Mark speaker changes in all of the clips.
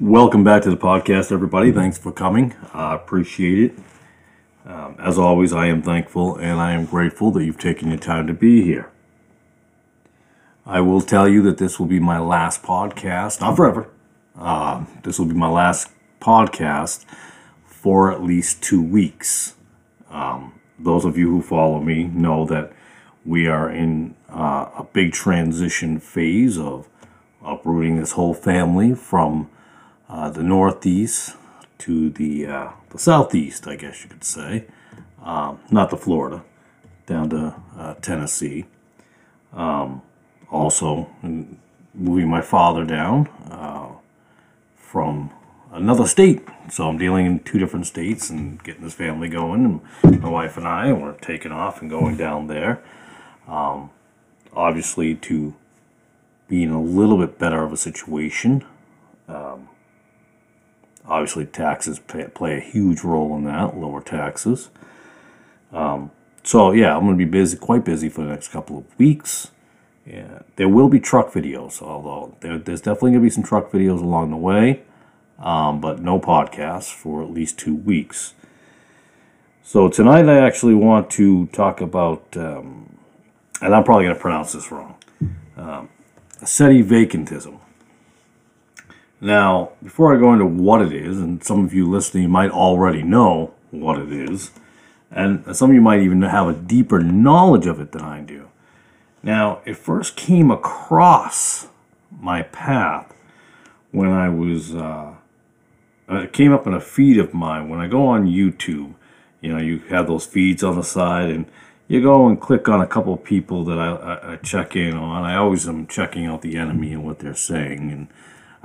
Speaker 1: Welcome back to the podcast, everybody. Thanks for coming. I appreciate it. Um, as always, I am thankful and I am grateful that you've taken your time to be here. I will tell you that this will be my last podcast, not forever. Uh, this will be my last podcast for at least two weeks. Um, those of you who follow me know that we are in uh, a big transition phase of uprooting this whole family from uh, the northeast to the uh, the southeast, I guess you could say, um, not to Florida, down to uh, Tennessee. Um, also, moving my father down uh, from another state. So I'm dealing in two different states and getting this family going. And my wife and I were taking off and going down there. Um, obviously, to be in a little bit better of a situation. Um, obviously, taxes pay, play a huge role in that, lower taxes. Um, so, yeah, I'm going to be busy, quite busy for the next couple of weeks. Yeah, there will be truck videos, although there, there's definitely going to be some truck videos along the way, um, but no podcasts for at least two weeks. So tonight I actually want to talk about, um, and I'm probably going to pronounce this wrong, um, vacantism. Now, before I go into what it is, and some of you listening might already know what it is, and some of you might even have a deeper knowledge of it than I do. Now, it first came across my path when I was, uh, it came up in a feed of mine. When I go on YouTube, you know, you have those feeds on the side and you go and click on a couple of people that I, I, I check in on. I always am checking out the enemy and what they're saying. And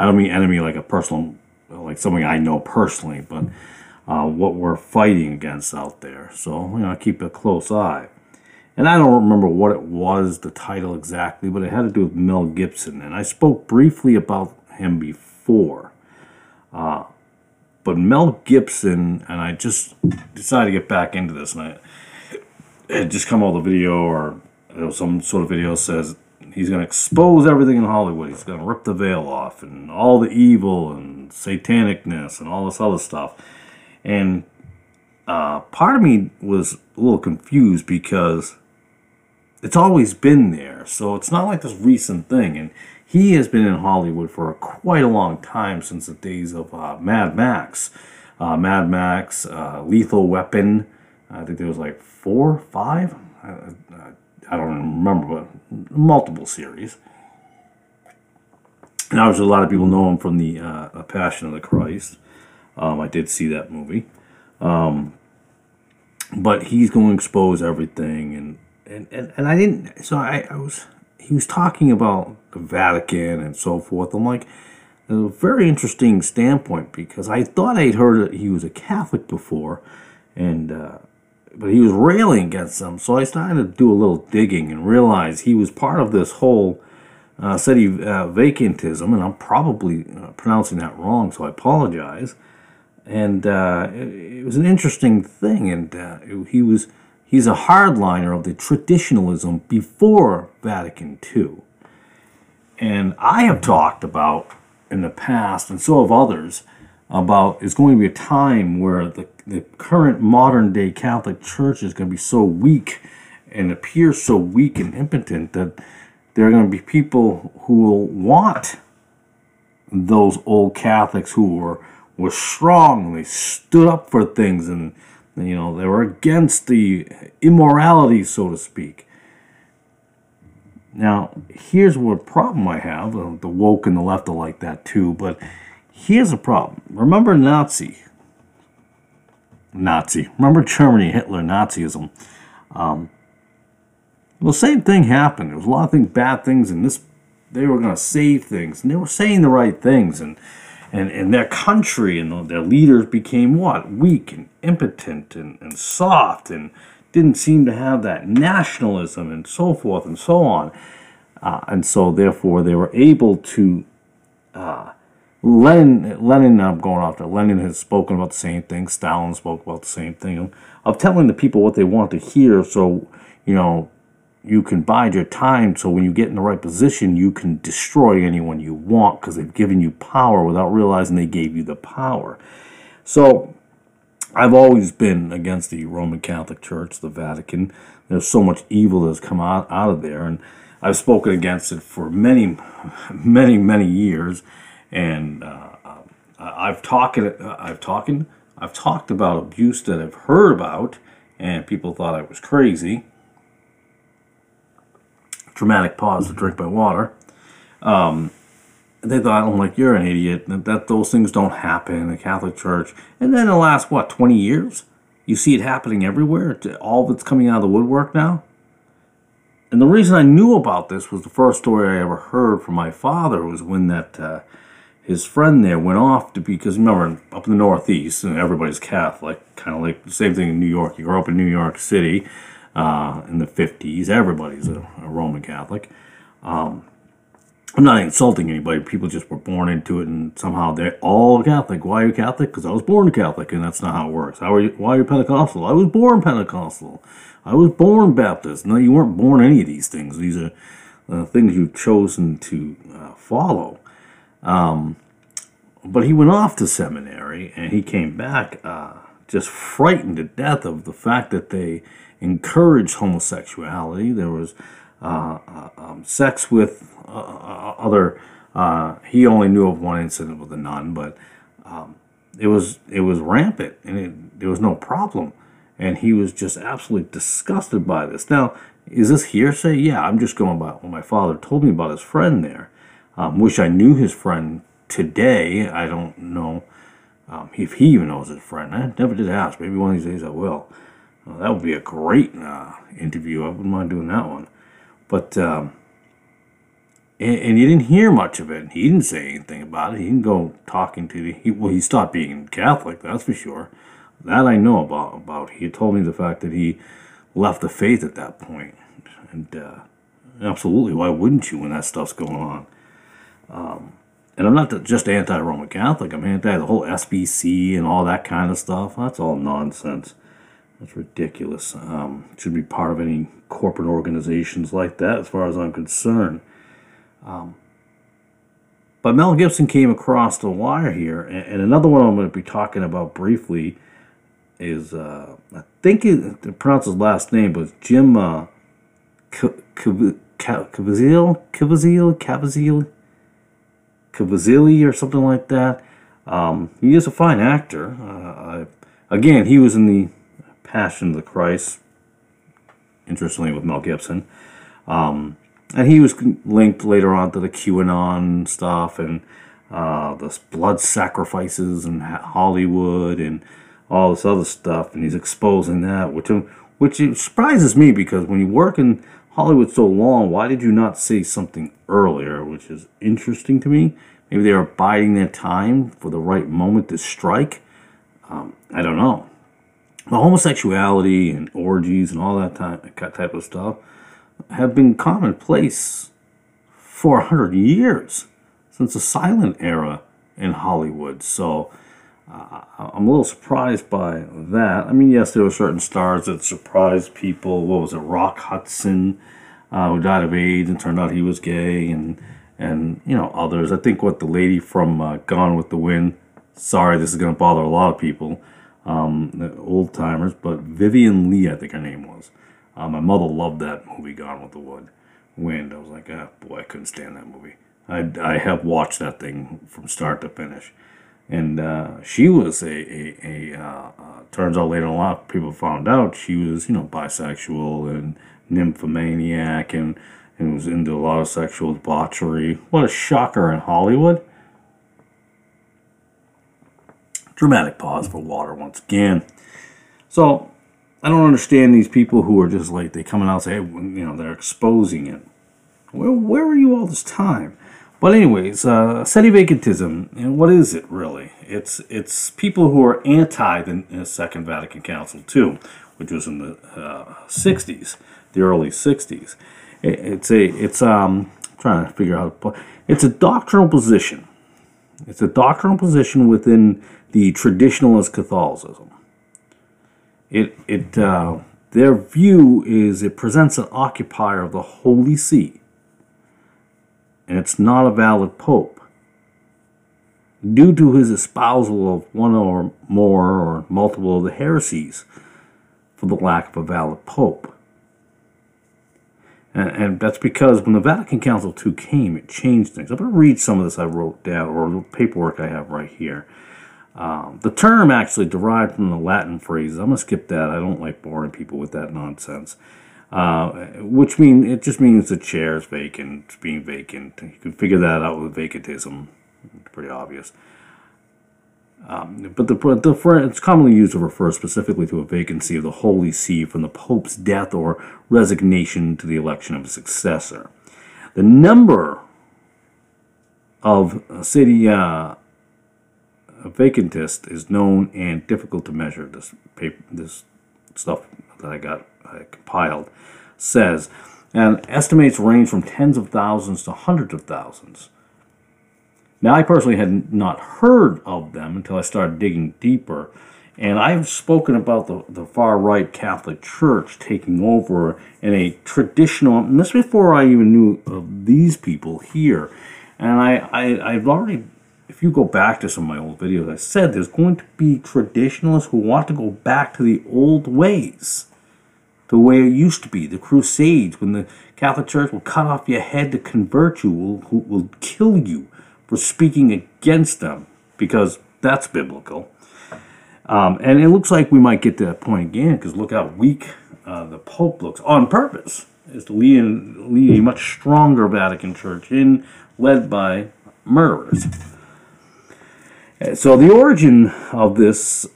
Speaker 1: I don't mean enemy like a personal, like something I know personally, but uh, what we're fighting against out there. So, you know, keep a close eye and I don't remember what it was, the title exactly, but it had to do with Mel Gibson. And I spoke briefly about him before. Uh, but Mel Gibson, and I just decided to get back into this, and I had just come out the video or some sort of video says he's going to expose everything in Hollywood. He's going to rip the veil off and all the evil and satanicness and all this other stuff. And uh, part of me was a little confused because it's always been there. So it's not like this recent thing. And he has been in Hollywood for quite a long time since the days of uh, Mad Max. Uh, Mad Max, uh, Lethal Weapon. I think there was like four, five. I, I don't remember, but multiple series. And obviously, a lot of people know him from the uh, Passion of the Christ. Um, I did see that movie. Um, but he's going to expose everything and and, and, and I didn't. So I, I was. He was talking about the Vatican and so forth. I'm like, a very interesting standpoint because I thought I'd heard that he was a Catholic before, and uh, but he was railing against them. So I started to do a little digging and realize he was part of this whole uh, uh, vacantism, and I'm probably uh, pronouncing that wrong, so I apologize. And uh, it, it, was an interesting thing, and uh, he was He's a hardliner of the traditionalism before Vatican II. And I have talked about in the past, and so have others, about it's going to be a time where the, the current modern day Catholic Church is going to be so weak and appear so weak and impotent that there are going to be people who will want those old Catholics who were, were strong and they stood up for things and you know, they were against the immorality, so to speak. Now, here's what problem I have. Uh, the woke and the left are like that too, but here's a problem. Remember Nazi? Nazi. Remember Germany, Hitler, Nazism. Um, well, the same thing happened. There was a lot of things, bad things, and this they were going to save things, and they were saying the right things, and and, and their country and their leaders became what? Weak and impotent and, and soft and didn't seem to have that nationalism and so forth and so on. Uh, and so, therefore, they were able to. Uh, Lenin, Lenin, I'm going off there. Lenin has spoken about the same thing. Stalin spoke about the same thing of telling the people what they want to hear. So, you know, you can bide your time so when you get in the right position you can destroy anyone you want because they've given you power without realizing they gave you the power so i've always been against the roman catholic church the vatican there's so much evil that's come out, out of there and i've spoken against it for many many many years and uh, i've talked i've talked i've talked about abuse that i've heard about and people thought i was crazy dramatic pause to drink my water. Um, they thought, I'm like, you're an idiot. That, that those things don't happen in the Catholic Church. And then the last what 20 years, you see it happening everywhere. All of it's coming out of the woodwork now. And the reason I knew about this was the first story I ever heard from my father was when that uh, his friend there went off to because remember up in the Northeast and everybody's Catholic, kind of like the same thing in New York. You grow up in New York City uh, in the 50s. Everybody's a, a Roman Catholic. Um, I'm not insulting anybody. People just were born into it, and somehow they're all Catholic. Why are you Catholic? Because I was born Catholic, and that's not how it works. How are you? Why are you Pentecostal? I was born Pentecostal. I was born Baptist. No, you weren't born any of these things. These are uh, things you've chosen to uh, follow. Um, but he went off to seminary, and he came back uh, just frightened to death of the fact that they encouraged homosexuality. There was uh, uh, um, sex with uh, uh other. Uh, he only knew of one incident with a nun, but um, it was it was rampant, and it, there was no problem. And he was just absolutely disgusted by this. Now, is this hearsay? Yeah, I'm just going by what my father told me about his friend there. Um, wish I knew his friend today. I don't know um, if he even knows his friend. I never did ask. Maybe one of these days I will. That would be a great uh, interview. I wouldn't mind doing that one. But, um, and, and, you didn't hear much of it. He didn't say anything about it. He didn't go talking to the, he, well, he stopped being Catholic, that's for sure. That I know about. about. He told me the fact that he left the faith at that point. And uh, absolutely, why wouldn't you when that stuff's going on? Um, and I'm not just anti-Roman Catholic. I'm anti the whole SBC and all that kind of stuff. That's all nonsense. That's ridiculous. Um, should be part of any corporate organizations like that, as far as I'm concerned. Um, but Mel Gibson came across the wire here, and, and, another one I'm going to be talking about briefly is uh, I think it, to pronounce his last name was Jim uh, Caviezel, Caviezel, Caviezel, Caviezel, or something like that. Um, he is a fine actor. Uh, I, again, he was in the Passion of the Christ, interestingly with Mel Gibson. Um, and he was linked later on to the QAnon stuff and uh, the blood sacrifices and Hollywood and all this other stuff, and he's exposing that, which which surprises me because when you work in Hollywood so long, why did you not say something earlier? Which is interesting to me. Maybe they are biding their time for the right moment to strike. Um, I don't know homosexuality and orgies and all that type, of stuff have been commonplace for a hundred years since the silent era in Hollywood. So I'm a little surprised by that. I mean, yes, there were certain stars that surprised people. What was it, Rock Hudson, uh, who died of AIDS and turned out he was gay, and and you know others. I think what the lady from uh, Gone with the Wind. Sorry, this is going to bother a lot of people um, old timers, but Vivien Leigh, I think her name was. Uh, my mother loved that movie, Gone with the Wood. Wind. I was like, ah, boy, I couldn't stand that movie. I, I have watched that thing from start to finish. And uh, she was a, a, a uh, uh, turns out later lot of people found out she was, you know, bisexual and nymphomaniac and, and was into a lot of sexual debauchery. What a shocker in Hollywood. Dramatic pause for water once again. So I don't understand these people who are just like they come out and say, hey, you know, they're exposing it. Where where were you all this time? But anyways, uh, sedevacantism, and what is it really? It's it's people who are anti the Second Vatican Council too, which was in the uh, '60s, the early '60s. It, it's a it's um I'm trying to figure out it's a doctrinal position. It's a doctrinal position within the traditionalist Catholicism. It it uh, Their view is it presents an occupier of the Holy See, and it's not a valid pope. Due to his espousal of one or more or multiple of the heresies for the lack of a valid pope. And, and that's because when the Vatican Council II came, it changed things. I'm going to read some of this I wrote down, or the paperwork I have right here. Um, the term actually derived from the Latin phrase. I'm going to skip that. I don't like boring people with that nonsense. Uh, which mean it just means the chair is vacant, being vacant. You can figure that out with vacantism. It's pretty obvious. Um, but the, the it's commonly used to refer specifically to a vacancy of the Holy See from the Pope's death or resignation to the election of a successor. The number of city uh, vacantist is known and difficult to measure. This paper, this stuff that I got Uh, compiled says, and estimates range from tens of thousands to hundreds of thousands. Now, I personally had not heard of them until I started digging deeper. And I've spoken about the, the far right Catholic Church taking over in a traditional, and this before I even knew of these people here. And I, I, I've already, if you go back to some of my old videos, I said there's going to be traditionalists who want to go back to the old ways, the way it used to be, the Crusades, when the Catholic Church will cut off your head to convert you, will, will kill you for speaking against them because that's biblical. Um, and it looks like we might get to that point again because look how weak uh, the Pope looks on purpose is to lead, lead a much stronger Vatican Church in led by murderers. So the origin of this,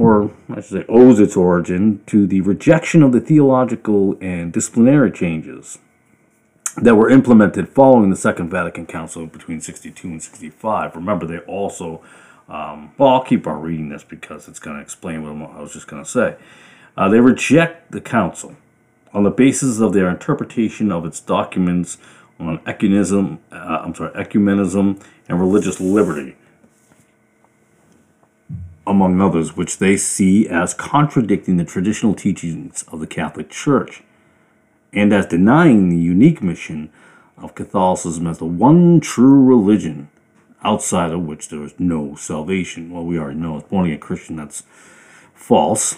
Speaker 1: or I should say, owes its origin to the rejection of the theological and disciplinary changes that were implemented following the Second Vatican Council between 62 and 65. Remember, they also, um, well, I'll keep on reading this because it's going to explain what I was just going to say. Uh, they reject the Council on the basis of their interpretation of its documents on ecumenism, uh, I'm sorry, ecumenism and religious liberty, among others, which they see as contradicting the traditional teachings of the Catholic Church and as denying the unique mission of Catholicism as the one true religion outside of which there is no salvation. Well, we already know as born again Christian that's false.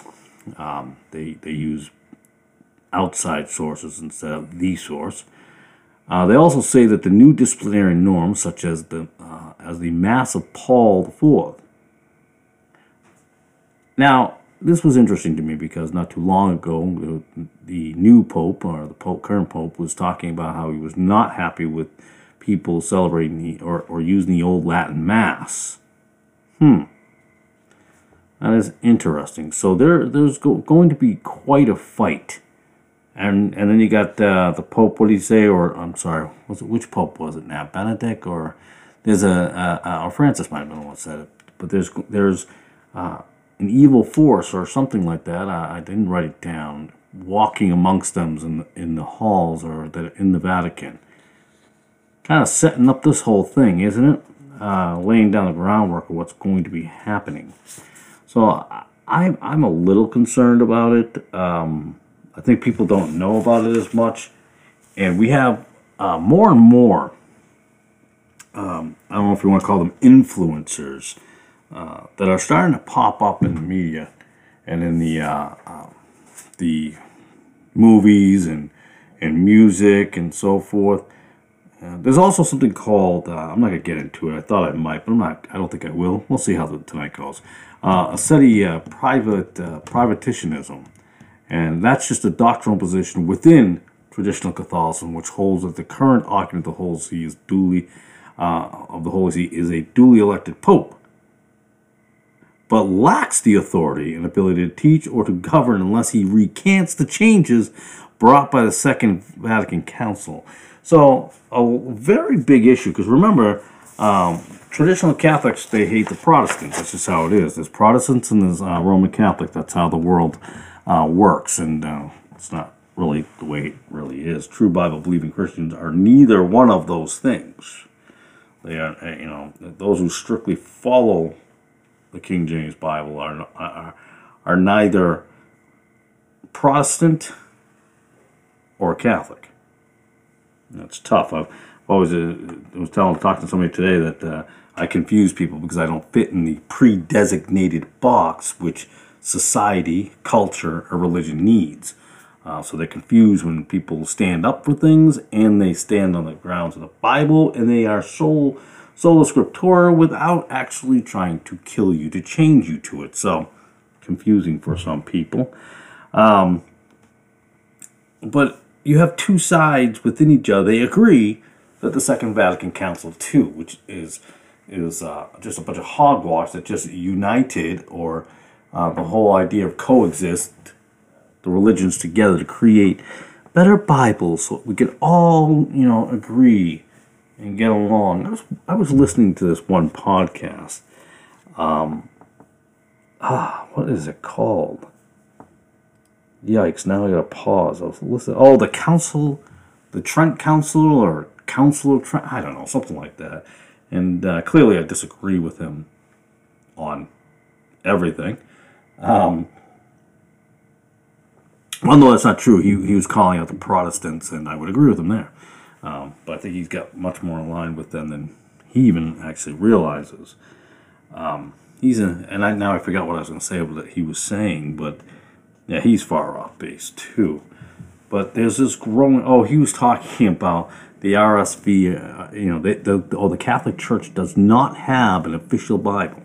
Speaker 1: Um, they, they use outside sources instead of the source. Uh, they also say that the new disciplinary norms, such as the uh, as the Mass of Paul IV. Now, this was interesting to me because not too long ago, the, new pope or the pope, current pope was talking about how he was not happy with people celebrating the or, or using the old Latin mass. Hmm. That is interesting. So there, there's go, going to be quite a fight, and and then you got uh, the Pope. What do you say? Or I'm sorry, was it which Pope was it now? Benedict or there's a, a, or Francis might have been the one said it. But there's there's uh, an evil force or something like that. I, I didn't write it down. Walking amongst them in the, in the halls or the, in the Vatican. Kind of setting up this whole thing, isn't it? Uh, laying down the groundwork of what's going to be happening. So I, I'm a little concerned about it. Um, I think people don't know about it as much. And we have uh, more and more, um, I don't know if you want to call them influencers, uh, that are starting to pop up in the media and in the uh, uh, the movies and and music and so forth. Uh, there's also something called uh, I'm not gonna get into it. I thought I might, but I'm not. I don't think I will. We'll see how the, tonight goes. a study private privatism, and that's just a doctrinal position within traditional Catholicism, which holds that the current occupant of the Holy See is duly of the Holy See is a duly elected pope but lacks the authority and ability to teach or to govern unless he recants the changes brought by the Second Vatican Council. So, a very big issue, because remember, um, traditional Catholics, they hate the Protestants. That's just how it is. There's Protestants and there's uh, Roman Catholic. That's how the world uh, works. And uh, it's not really the way it really is. True Bible believing Christians are neither one of those things. They are, you know, those who strictly follow the King James Bible are are, are neither Protestant or Catholic. That's tough. I've always uh, I was telling talking to somebody today that uh, I confuse people because I don't fit in the pre-designated box which society, culture, or religion needs. Uh, so they're confused when people stand up for things and they stand on the grounds of the Bible and they are sola, sola scriptura without actually trying to kill you, to change you to it. So confusing for some people. Um, but you have two sides within each other. They agree that the Second Vatican Council too, which is is uh, just a bunch of hogwash that just united, or uh, the whole idea of coexist the religions together to create better Bibles so we can all, you know, agree and get along. I was I was listening to this one podcast. Um, ah, what is it called? Yikes! Now I gotta pause. I was listening. Oh, the Council, the Trent Council or Council of Trent. I don't know, something like that. And uh, clearly, I disagree with him on everything. Um, well, no, that's not true. He, he was calling out the Protestants, and I would agree with him there. Um, but I think he's got much more line with them than he even actually realizes. Um, he's and I now I forgot what I was going to say that he was saying, but yeah, he's far off base too. But there's this growing. Oh, he was talking about the RSV. Uh, you know, the, the oh, the Catholic Church does not have an official Bible.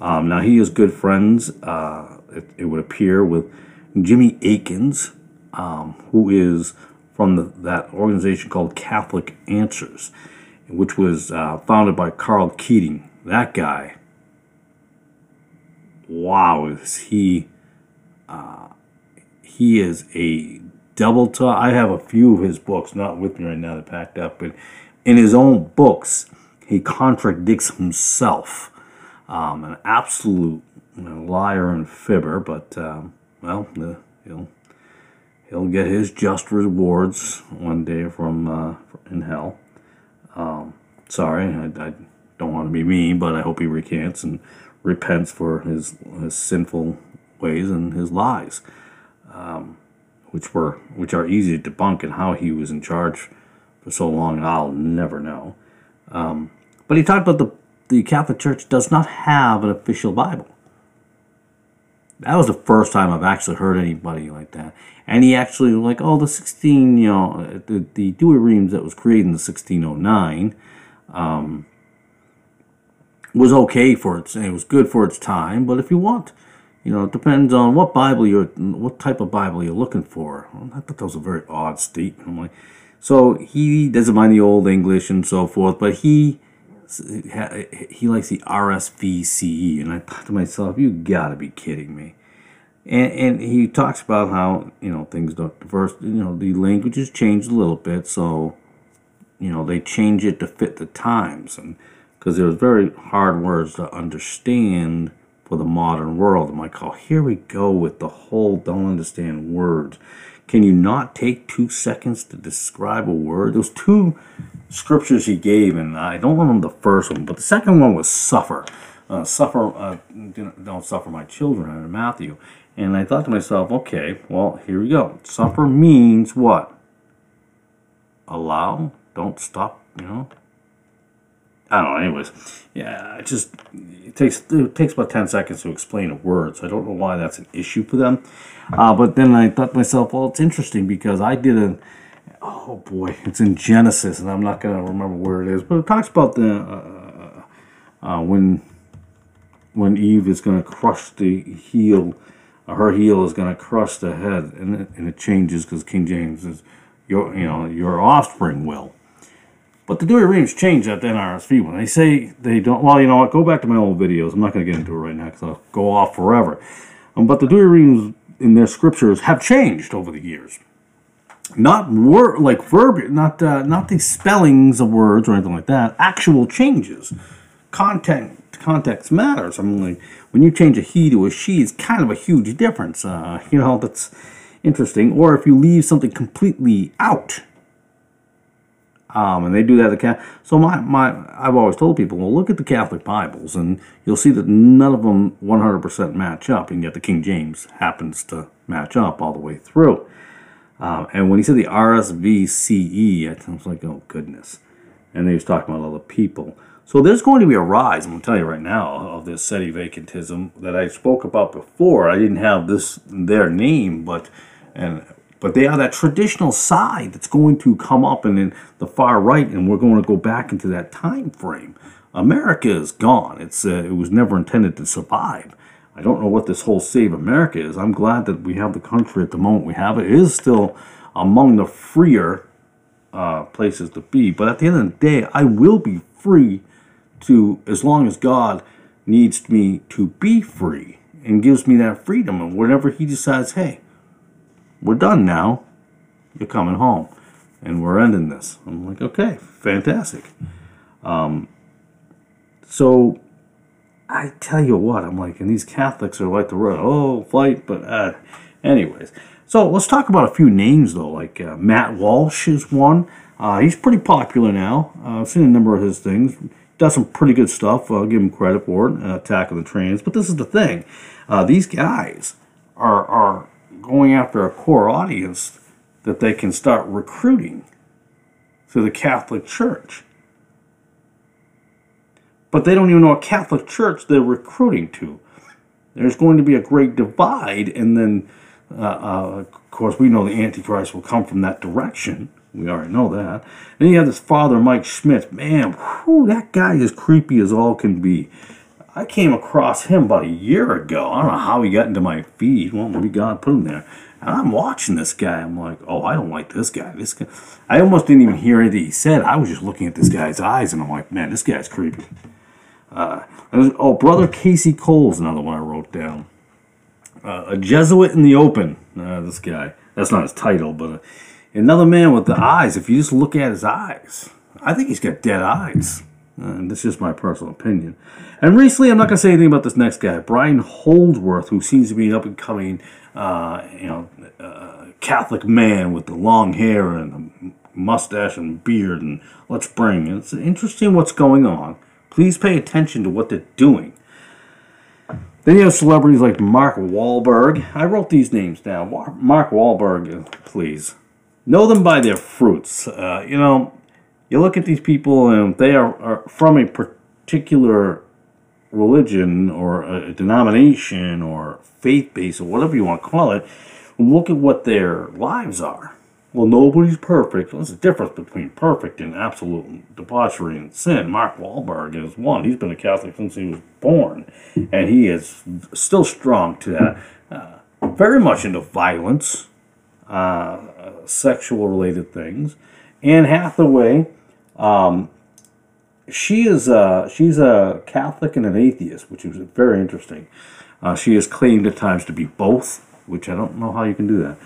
Speaker 1: Um, now he is good friends. Uh, it, it would appear with Jimmy Akins, um, who is from the, that organization called Catholic Answers, which was uh, founded by Karl Keating. That guy, wow, is he? Uh, he is a double talk. I have a few of his books, not with me right now, they're packed up, but in his own books, he contradicts himself. Um, an absolute you know, liar and fibber, but um, well, uh, he'll he'll get his just rewards one day from uh, in hell. Um, sorry, I, I, don't want to be mean, but I hope he recants and repents for his, his sinful ways and his lies, um, which were which are easy to debunk. And how he was in charge for so long, I'll never know. Um, but he talked about the the Catholic Church does not have an official Bible that was the first time I've actually heard anybody like that. And he actually like, oh, the 16, you know, the, the Douay-Rheims that was created in the 1609 um, was okay for its, it was good for its time. But if you want, you know, it depends on what Bible you're, what type of Bible you're looking for. I thought that was a very odd statement. I'm like, so he doesn't mind the old English and so forth, but he he likes the RSVCE, and I thought to myself, you gotta be kidding me. And, and he talks about how you know things don't first you know the language has changed a little bit, so you know they change it to fit the times, and because there's very hard words to understand for the modern world. I'm like, oh, here we go with the whole don't understand words. Can you not take two seconds to describe a word? Those two scriptures he gave, and I don't remember the first one, but the second one was suffer. Uh, suffer, uh, don't suffer my children, in Matthew. And I thought to myself, okay, well, here we go. Suffer means what? Allow, don't stop, you know? I don't know, anyways. Yeah, it just it takes it takes about 10 seconds to explain a word, so I don't know why that's an issue for them. Uh, but then I thought to myself, well, it's interesting because I did a oh boy, it's in Genesis, and I'm not going to remember where it is, but it talks about the uh, uh, when when Eve is going to crush the heel, uh, her heel is going to crush the head, and it, and it changes because King James is your you know your offspring will. But the Douay-Rheims change that NRSV when they say they don't. Well, you know what? Go back to my old videos. I'm not going to get into it right now because I'll go off forever. Um, but the Douay-Rheims in their scriptures have changed over the years not word like verb, not uh, not the spellings of words or anything like that. Actual changes, content context matters. I mean, like when you change a he to a she, it's kind of a huge difference. Uh, you know, that's interesting. Or if you leave something completely out, Um, and they do that at Catholic. So my, my, I've always told people, well, look at the Catholic Bibles, and you'll see that none of them 100% match up, and yet the King James happens to match up all the way through. Um, and when he said the RSVCE, I was like, oh goodness. And he was talking about other people. So there's going to be a rise, I'm going to tell you right now, of this sedevacantism that I spoke about before. I didn't have this their name, but and but they are that traditional side that's going to come up and in the far right, and we're going to go back into that time frame. America is gone. It's uh, it was never intended to survive. I don't know what this whole save America is. I'm glad that we have the country at the moment we have. It is still among the freer uh, places to be. But at the end of the day, I will be free to as long as God needs me to be free and gives me that freedom. And whenever He decides, hey, we're done now. You're coming home. And we're ending this. I'm like, okay, fantastic. Um, so I tell you what, I'm like, and these Catholics are like the road. Oh, flight, but uh, anyways. So let's talk about a few names though. Like uh, Matt Walsh is one. Uh, he's pretty popular now. Uh, I've seen a number of his things. Does some pretty good stuff. I'll give him credit for it. Uh, Attack of the Trans. But this is the thing: uh, these guys are are going after a core audience that they can start recruiting to the Catholic Church. But they don't even know what Catholic Church they're recruiting to. There's going to be a great divide, and then, uh, uh, of course, we know the Antichrist will come from that direction. We already know that. Then you have this Father Mike Schmitz. Man, whew, that guy is creepy as all can be. I came across him about a year ago. I don't know how he got into my feed. Well, maybe God put him there. And I'm watching this guy. I'm like, oh, I don't like this guy. This guy. I almost didn't even hear anything he said. I was just looking at this guy's eyes, and I'm like, man, this guy's creepy. Uh, oh, brother Casey Cole's another one I wrote down. Uh, a Jesuit in the open. Uh, this guy. That's not his title, but uh, another man with the eyes. If you just look at his eyes, I think he's got dead eyes. And this is my personal opinion. And recently, I'm not going to say anything about this next guy, Brian Holdsworth, who seems to be an up and coming, uh, you know, uh, Catholic man with the long hair and the mustache and beard. And let's bring. It's interesting what's going on. Please pay attention to what they're doing. Then you have celebrities like Mark Wahlberg. I wrote these names down. Mark Wahlberg, please. Know them by their fruits. Uh, you know, you look at these people and they are, are from a particular religion or a denomination or faith base or whatever you want to call it, look at what their lives are. Well, nobody's perfect. There's a difference between perfect and absolute debauchery and sin. Mark Wahlberg is one. He's been a Catholic since he was born, and he is still strong to that. Uh, very much into violence, uh, sexual related things. Anne Hathaway um, she is a, she's a Catholic and an atheist, which is very interesting. Uh, she has claimed at times to be both, which I don't know how you can do that.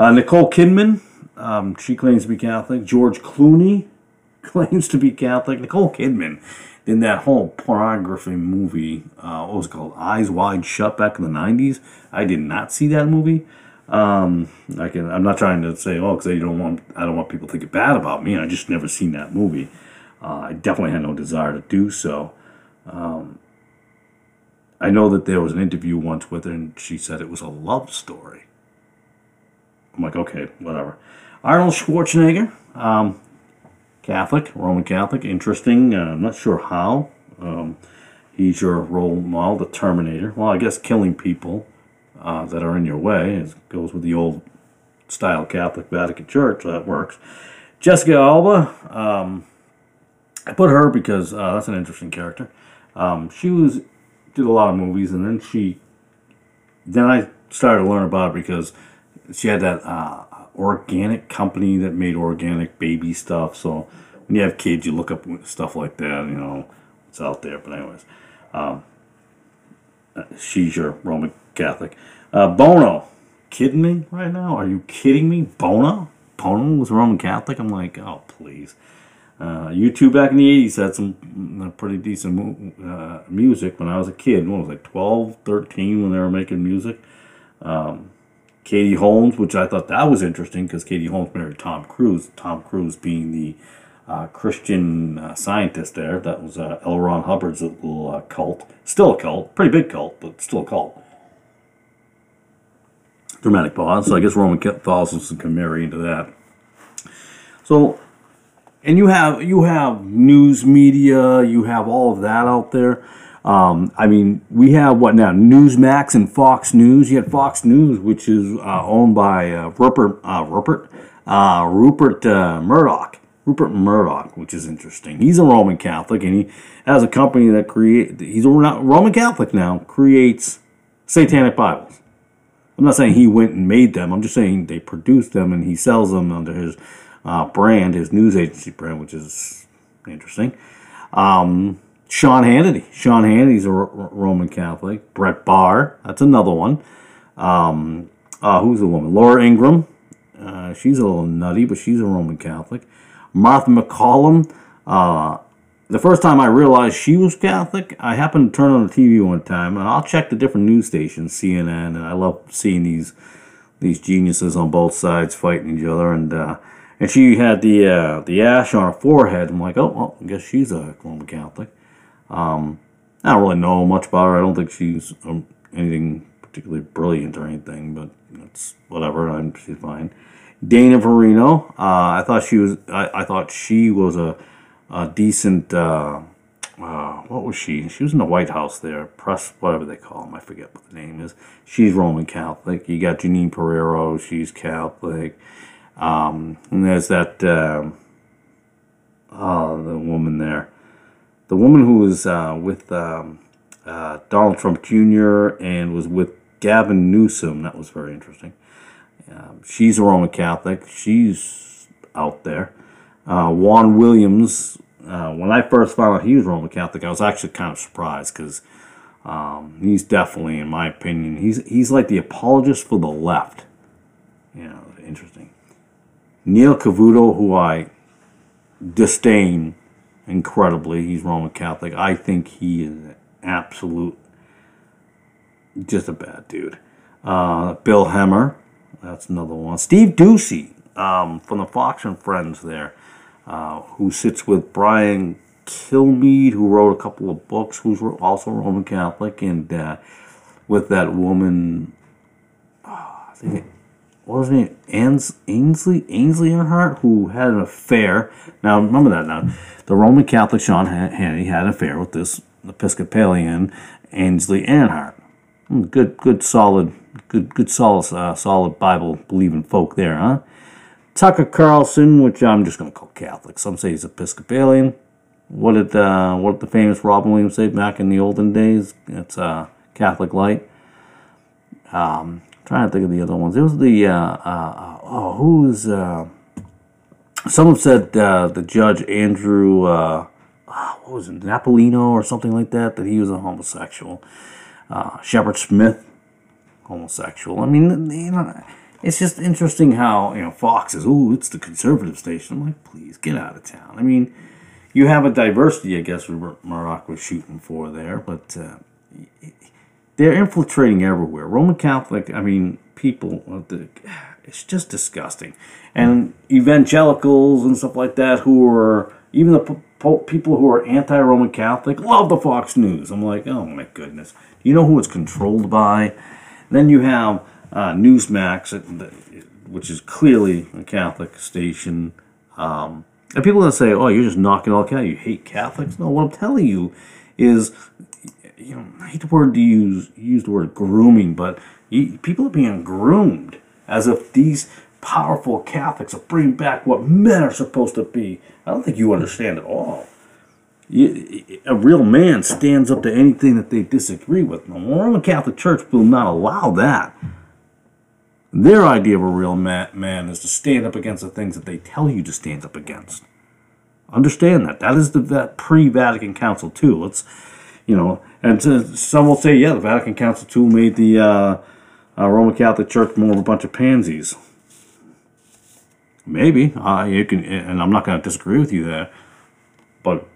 Speaker 1: Uh, Nicole Kidman, um, she claims to be Catholic. George Clooney claims to be Catholic. Nicole Kidman in that whole pornography movie, uh, what was it called? Eyes Wide Shut back in the 90s. I did not see that movie. Um, I can. I'm not trying to say, oh, because I don't want. I don't want people to think bad about me. I just never seen that movie. Uh, I definitely had no desire to do so. Um, I know that there was an interview once with her, and she said it was a love story. I'm like, okay, whatever. Arnold Schwarzenegger, um, Catholic, Roman Catholic, interesting. Uh, I'm not sure how. Um, he's your role model, the Terminator. Well, I guess killing people uh, that are in your way. It goes with the old style Catholic Vatican Church, so that works. Jessica Alba, um, I put her because uh, that's an interesting character. Um, she was did a lot of movies, and then she, then I started to learn about her because she had that uh, organic company that made organic baby stuff. So when you have kids, you look up stuff like that. You know, it's out there. But anyways, um, she's your Roman Catholic. Uh, Bono, kidding me right now? Are you kidding me? Bono? Bono was Roman Catholic? I'm like, oh, please. Uh, U2 back in the 80s had some uh, pretty decent uh, music when I was a kid. When I was like 12, 13 when they were making music. Um, Katie Holmes, which I thought that was interesting because Katie Holmes married Tom Cruise. Tom Cruise being the uh, Christian uh, scientist there. That was uh, L. Ron Hubbard's little uh, cult. Still a cult, pretty big cult, but still a cult. Dramatic pause. So I guess Roman Catholicism can marry into that. So, and you have you have news media, you have all of that out there. Um, I mean, we have what now? Newsmax and Fox News. You had Fox News, which is uh, owned by uh, Rupert uh, Rupert uh, Rupert uh, Murdoch. Rupert Murdoch, which is interesting. He's a Roman Catholic, and he has a company that create. He's a Roman Catholic now. Creates satanic Bibles. I'm not saying he went and made them. I'm just saying they produced them, and he sells them under his uh, brand, his news agency brand, which is interesting. Um, Sean Hannity. Sean Hannity's a Roman Catholic. Bret Baier, that's another one. Um, uh, who's the woman? Laura Ingraham. Uh, she's a little nutty, but she's a Roman Catholic. Martha MacCallum. Uh, the first time I realized she was Catholic, I happened to turn on the TV one time, and I'll check the different news stations, CNN, and I love seeing these these geniuses on both sides fighting each other. And uh, and she had the uh, the ash on her forehead. I'm like, oh, well, I guess she's a Roman Catholic. Um, I don't really know much about her. I don't think she's um, anything particularly brilliant or anything, but it's whatever. I'm she's fine. Dana Perino. Uh, I thought she was. I, I thought she was a, a decent. Uh, uh, what was she? She was in the White House there, press, whatever they call them. I forget what the name is. She's Roman Catholic. You got Jeanine Pirro. She's Catholic. Um, and there's that. Uh, oh, the woman there, the woman who was uh, with um, uh, Donald Trump Jr. and was with Gavin Newsom. That was very interesting. Um, she's a Roman Catholic. She's out there. Uh, Juan Williams. Uh, when I first found out he was Roman Catholic, I was actually kind of surprised because um, he's definitely, in my opinion, he's he's like the apologist for the left. You know, interesting. Neil Cavuto, who I disdain incredibly, he's Roman Catholic. I think he is an absolute, just a bad dude. Uh, Bill Hemmer, that's another one. Steve Doocy um, from the Fox and Friends there, uh, who sits with Brian Kilmeade, who wrote a couple of books, who's also Roman Catholic, and uh, with that woman, oh, I think, what was his name? Ans- Ainsley Ainsley Earhardt, who had an affair. Now remember that. Now the Roman Catholic Sean Hannity had an affair with this Episcopalian Ainsley Earhardt. Hmm, good, good, solid good, good, solid, uh, solid Bible believing folk there, huh? Tucker Carlson, which I'm just going to call Catholic. Some say he's Episcopalian. What did uh, what did the famous Robin Williams say back in the olden days? It's uh, Catholic light. Um, trying to think of the other ones. It was the uh, uh, oh, who's uh, someone said uh, the judge Andrew uh, ah, what was it Napolino or something like that that he was a homosexual. Uh, Shepard Smith homosexual. I mean, you know, it's just interesting how you know Fox is. Oh, it's the conservative station. I'm like, please get out of town. I mean, you have a diversity, I guess, Robert Murdoch was shooting for there, but uh, they're infiltrating everywhere. Roman Catholic. I mean, people. It's just disgusting, and evangelicals and stuff like that who are even the people who are anti-Roman Catholic love the Fox News. I'm like, oh my goodness. Do you know who it's controlled by? Then you have uh, Newsmax, which is clearly a Catholic station. Um, and people that say, "Oh, you're just knocking all Catholics. You hate Catholics." No, what I'm telling you is, you know, I hate the word to use use the word grooming, but you, people are being groomed as if these powerful Catholics are bringing back what men are supposed to be. I don't think you understand at all a real man stands up to anything that they disagree with. The Roman Catholic Church will not allow that. Their idea of a real man is to stand up against the things that they tell you to stand up against. Understand that. That is the that pre-Vatican Council too. Let's, you know, and some will say, yeah, the Vatican Council too made the uh, uh, Roman Catholic Church more of a bunch of pansies. Maybe uh, you can, and I'm not going to disagree with you there, but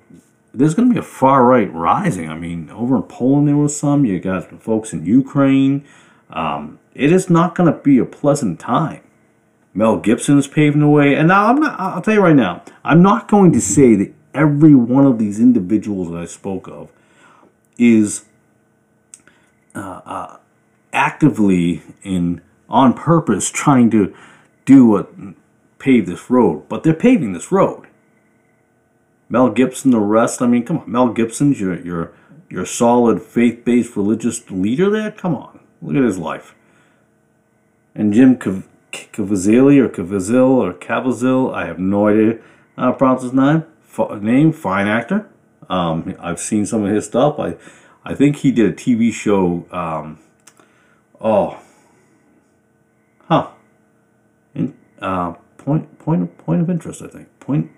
Speaker 1: there's going to be a far right rising. I mean, over in Poland there was some. You got folks in Ukraine. Um, it is not going to be a pleasant time. Mel Gibson is paving the way. And now I'm not, I'll tell you right now, I'm not going to say that every one of these individuals that I spoke of is uh, uh, actively in on purpose trying to do what pave this road, but they're paving this road. Mel Gibson, the rest. I mean, come on, Mel Gibson's your your your solid faith-based religious leader there. Come on, look at his life. And Jim Cav- or Cavazil or Cavazil, I have no idea how to pronounce his name. Name, fine actor. Um, I've seen some of his stuff. I, I think he did a TV show. Um, oh, huh. In, uh, point, point, point of interest. I think point.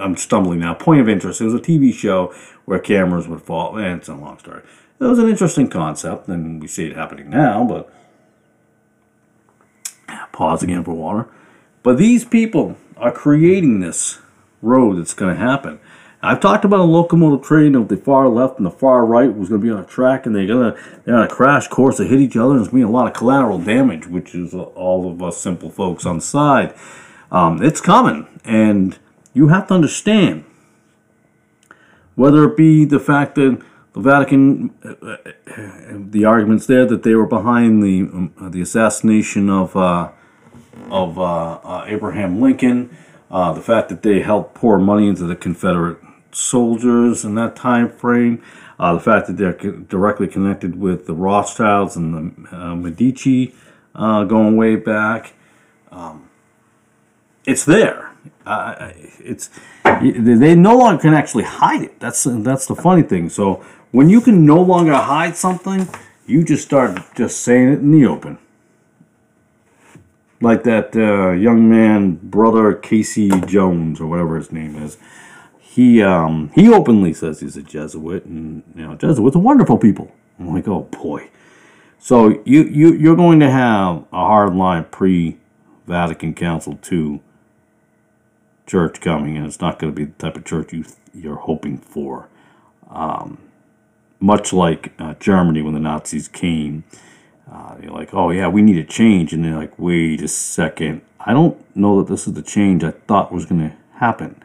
Speaker 1: I'm stumbling now. Point of interest. It was a TV show where cameras would fall. And it's a long story. It was an interesting concept, and we see it happening now. But pause again for water. But these people are creating this road that's going to happen. I've talked about a locomotive train of the far left and the far right was going to be on a track, and they're going to they're on a crash course. They hit each other, and there's going to be a lot of collateral damage, which is all of us simple folks on the side. Um, it's coming, and you have to understand whether it be the fact that the Vatican, uh, the arguments there that they were behind the um, the assassination of uh, of uh, uh, Abraham Lincoln, uh, the fact that they helped pour money into the Confederate soldiers in that time frame, the fact that they're directly connected with the Rothschilds and the Medici going way back. Um, it's there. it's they no longer can actually hide it. That's that's the funny thing. So when you can no longer hide something, you just start just saying it in the open. Like that uh, young man, brother Casey Jones, or whatever his name is. He um, he openly says he's a Jesuit, and you know Jesuits are wonderful people. I'm like, oh boy. So you you you're going to have a hard line pre Vatican Council II church coming, and it's not going to be the type of church you you're hoping for. Um, much like uh, Germany when the Nazis came, uh, you're like, oh yeah, we need a change, and they're like, wait a second, I don't know that this is the change I thought was going to happen,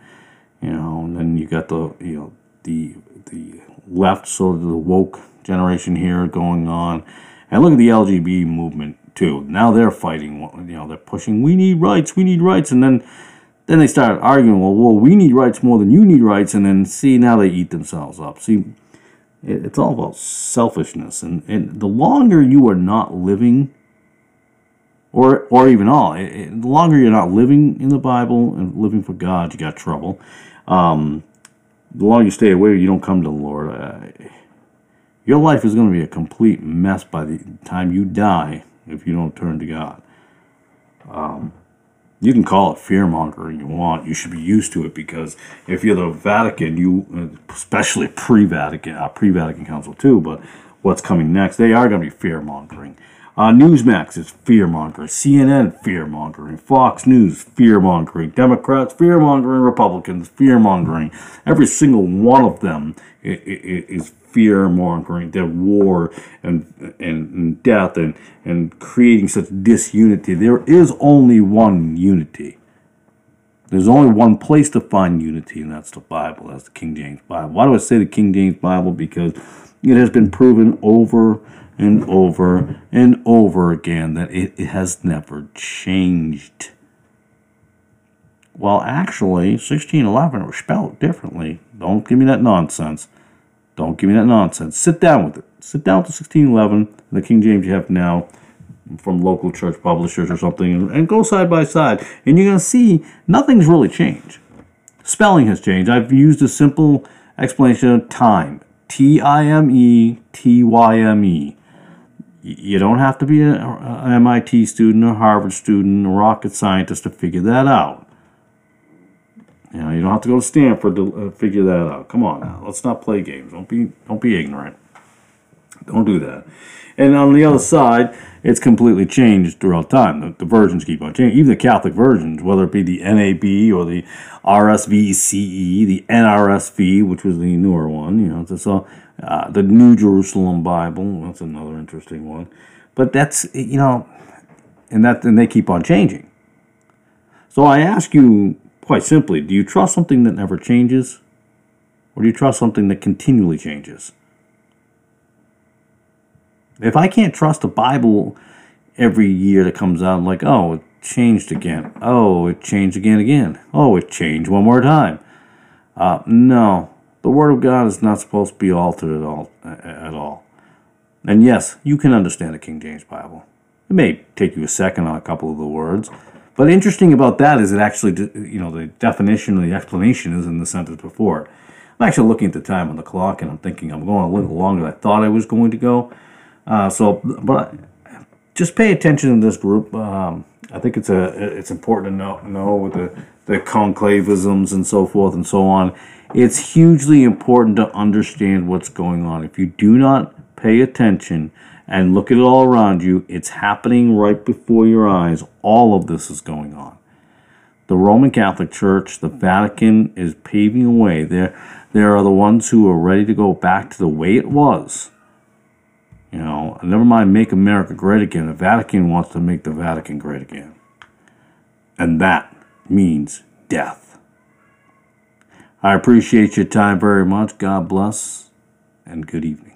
Speaker 1: you know. And then you got the you know the the left, sort of the woke generation here going on, and look at the LGBT movement too. Now they're fighting, you know, they're pushing, we need rights, we need rights, and then then they start arguing, well, well, we need rights more than you need rights, and then see now they eat themselves up. See, it's all about selfishness, and, and the longer you are not living, or or even all, it, it, the longer you're not living in the Bible and living for God, you got trouble. Um, the longer you stay away, you don't come to the Lord. Uh, your life is going to be a complete mess by the time you die if you don't turn to God. Um, you can call it fear mongering you want. You should be used to it because if you're the Vatican, you especially pre-Vatican, uh, pre-Vatican Council too, but what's coming next, they are going to be fear mongering. Uh, Newsmax is fear mongering. CNN fear mongering. Fox News fear mongering. Democrats fear mongering. Republicans fear mongering. Every single one of them is fear mongering, their war and, and, and death and, and creating such disunity. There is only one unity. There's only one place to find unity, and that's the Bible. That's the King James Bible. Why do I say the King James Bible? Because it has been proven over and over and over again that it, it has never changed. Well, actually, 1611 was spelled differently. Don't give me that nonsense. Don't give me that nonsense. Sit down with it. Sit down with the 1611, the King James you have now from local church publishers or something, and go side by side. And you're going to see nothing's really changed. Spelling has changed. I've used a simple explanation of time T I M E T Y M E. You don't have to be an MIT student, a Harvard student, a rocket scientist to figure that out. You know, you don't have to go to Stanford to uh, figure that out. Come on now, let's not play games. Don't be don't be ignorant. Don't do that. And on the other side, it's completely changed throughout time. The, the versions keep on changing. Even the Catholic versions, whether it be the NAB or the RSVCE, the NRSV, which was the newer one, you know, so uh, the New Jerusalem Bible. That's another interesting one. But that's you know, and that and they keep on changing. So I ask you quite simply, do you trust something that never changes? Or do you trust something that continually changes? If I can't trust the Bible every year that comes out, I'm like, oh, it changed again. Oh, it changed again, again. Oh, it changed one more time. Uh, no, the Word of God is not supposed to be altered at all. At all. And yes, you can understand the King James Bible. It may take you a second on a couple of the words, but interesting about that is it actually, you know, the definition or the explanation is in the sentence before. I'm actually looking at the time on the clock and I'm thinking I'm going a little longer than I thought I was going to go. Uh, so, but just pay attention to this group. Um, I think it's a it's important to know know with the the conclavisms and so forth and so on. It's hugely important to understand what's going on. If you do not pay attention and look at it all around you, it's happening right before your eyes. All of this is going on. The Roman Catholic Church, the Vatican is paving a way. There, there are the ones who are ready to go back to the way it was. You know, never mind make America great again. The Vatican wants to make the Vatican great again. And that means death. I appreciate your time very much. God bless and good evening.